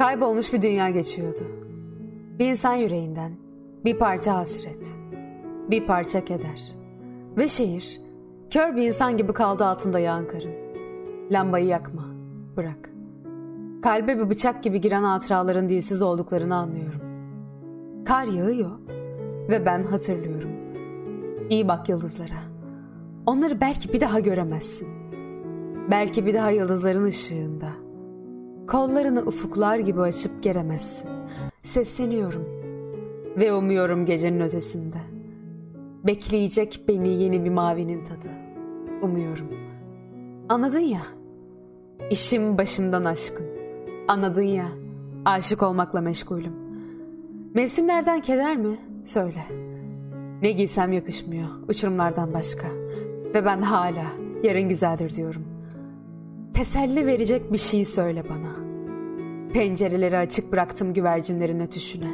Kaybolmuş bir dünya geçiyordu. Bir insan yüreğinden bir parça hasret, bir parça keder. Ve şehir kör bir insan gibi kaldı altında yağan karın. Lambayı yakma, bırak. Kalbe bir bıçak gibi giren hatıraların dilsiz olduklarını anlıyorum. Kar yağıyor ve ben hatırlıyorum. İyi bak yıldızlara. Onları belki bir daha göremezsin. Belki bir daha yıldızların ışığında. Kollarını ufuklar gibi açıp geremezsin. Sesleniyorum ve umuyorum gecenin ötesinde. Bekleyecek beni yeni bir mavinin tadı. Umuyorum. Anladın ya. İşim başımdan aşkın. Anladın ya. Aşık olmakla meşgulüm. Mevsimlerden keder mi? Söyle. Ne giysem yakışmıyor. Uçurumlardan başka. Ve ben hala yarın güzeldir diyorum. Teselli verecek bir şey söyle bana. Pencereleri açık bıraktım güvercinlerin ötüşüne.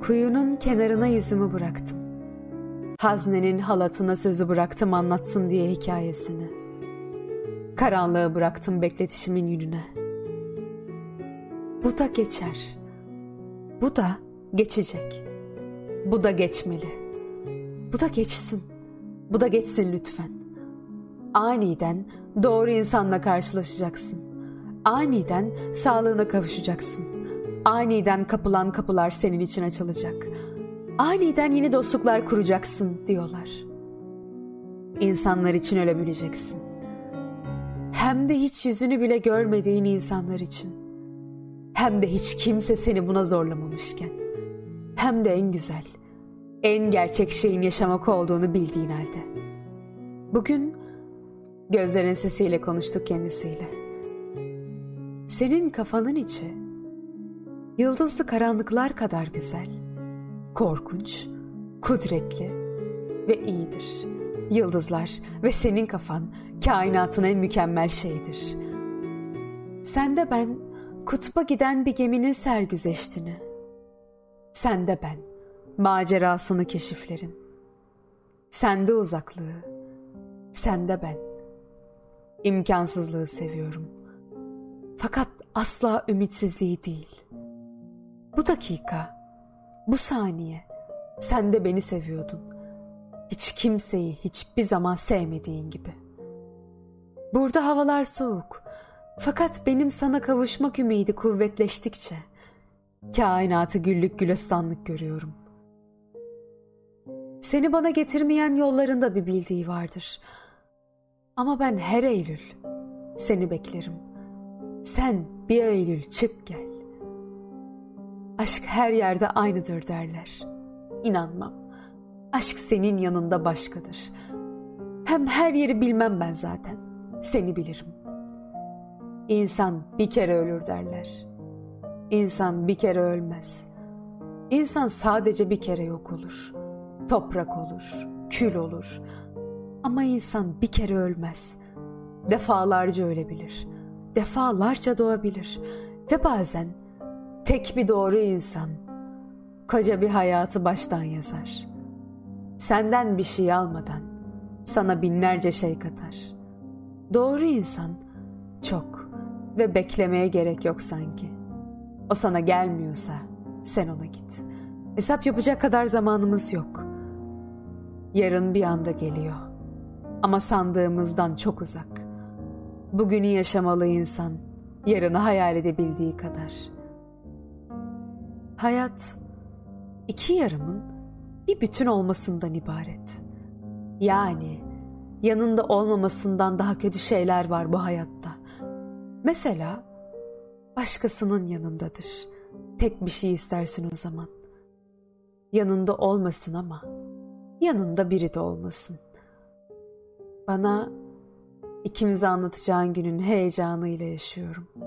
Kuyunun kenarına yüzümü bıraktım. Haznenin halatına sözü bıraktım anlatsın diye hikayesini. Karanlığı bıraktım bekletişimin yününe. Bu da geçer. Bu da geçecek. Bu da geçmeli. Bu da geçsin. Bu da geçsin lütfen. Aniden doğru insanla karşılaşacaksın. Aniden sağlığına kavuşacaksın. Aniden kapılan kapılar senin için açılacak. Aniden yeni dostluklar kuracaksın diyorlar. İnsanlar için ölebileceksin. Hem de hiç yüzünü bile görmediğin insanlar için. Hem de hiç kimse seni buna zorlamamışken. Hem de en güzel, en gerçek şeyin yaşamak olduğunu bildiğin halde. Bugün gözlerin sesiyle konuştuk kendisiyle. Senin kafanın içi yıldızlı karanlıklar kadar güzel, korkunç, kudretli ve iyidir. Yıldızlar ve senin kafan kainatın en mükemmel şeyidir. Sen de ben kutba giden bir geminin sergüzeştini. Sen de ben macerasını keşiflerin. Sende uzaklığı, sende ben. İmkansızlığı seviyorum. Fakat asla ümitsizliği değil. Bu dakika, bu saniye sen de beni seviyordun. Hiç kimseyi hiçbir zaman sevmediğin gibi. Burada havalar soğuk. Fakat benim sana kavuşmak ümidi kuvvetleştikçe kainatı güllük gülistanlık görüyorum. Seni bana getirmeyen yollarında bir bildiği vardır. Ama ben her Eylül seni beklerim. Sen bir Eylül çık gel. Aşk her yerde aynıdır derler. İnanmam. Aşk senin yanında başkadır. Hem her yeri bilmem ben zaten. Seni bilirim. İnsan bir kere ölür derler. İnsan bir kere ölmez. İnsan sadece bir kere yok olur. Toprak olur, kül olur. Ama insan bir kere ölmez. Defalarca ölebilir. Defalarca doğabilir. Ve bazen tek bir doğru insan koca bir hayatı baştan yazar. Senden bir şey almadan sana binlerce şey katar. Doğru insan çok ve beklemeye gerek yok sanki. O sana gelmiyorsa sen ona git. Hesap yapacak kadar zamanımız yok. Yarın bir anda geliyor. Ama sandığımızdan çok uzak. Bugünü yaşamalı insan yarını hayal edebildiği kadar. Hayat iki yarımın bir bütün olmasından ibaret. Yani yanında olmamasından daha kötü şeyler var bu hayatta. Mesela başkasının yanındadır. Tek bir şey istersin o zaman. Yanında olmasın ama yanında biri de olmasın. Bana ikimize anlatacağın günün heyecanıyla yaşıyorum.''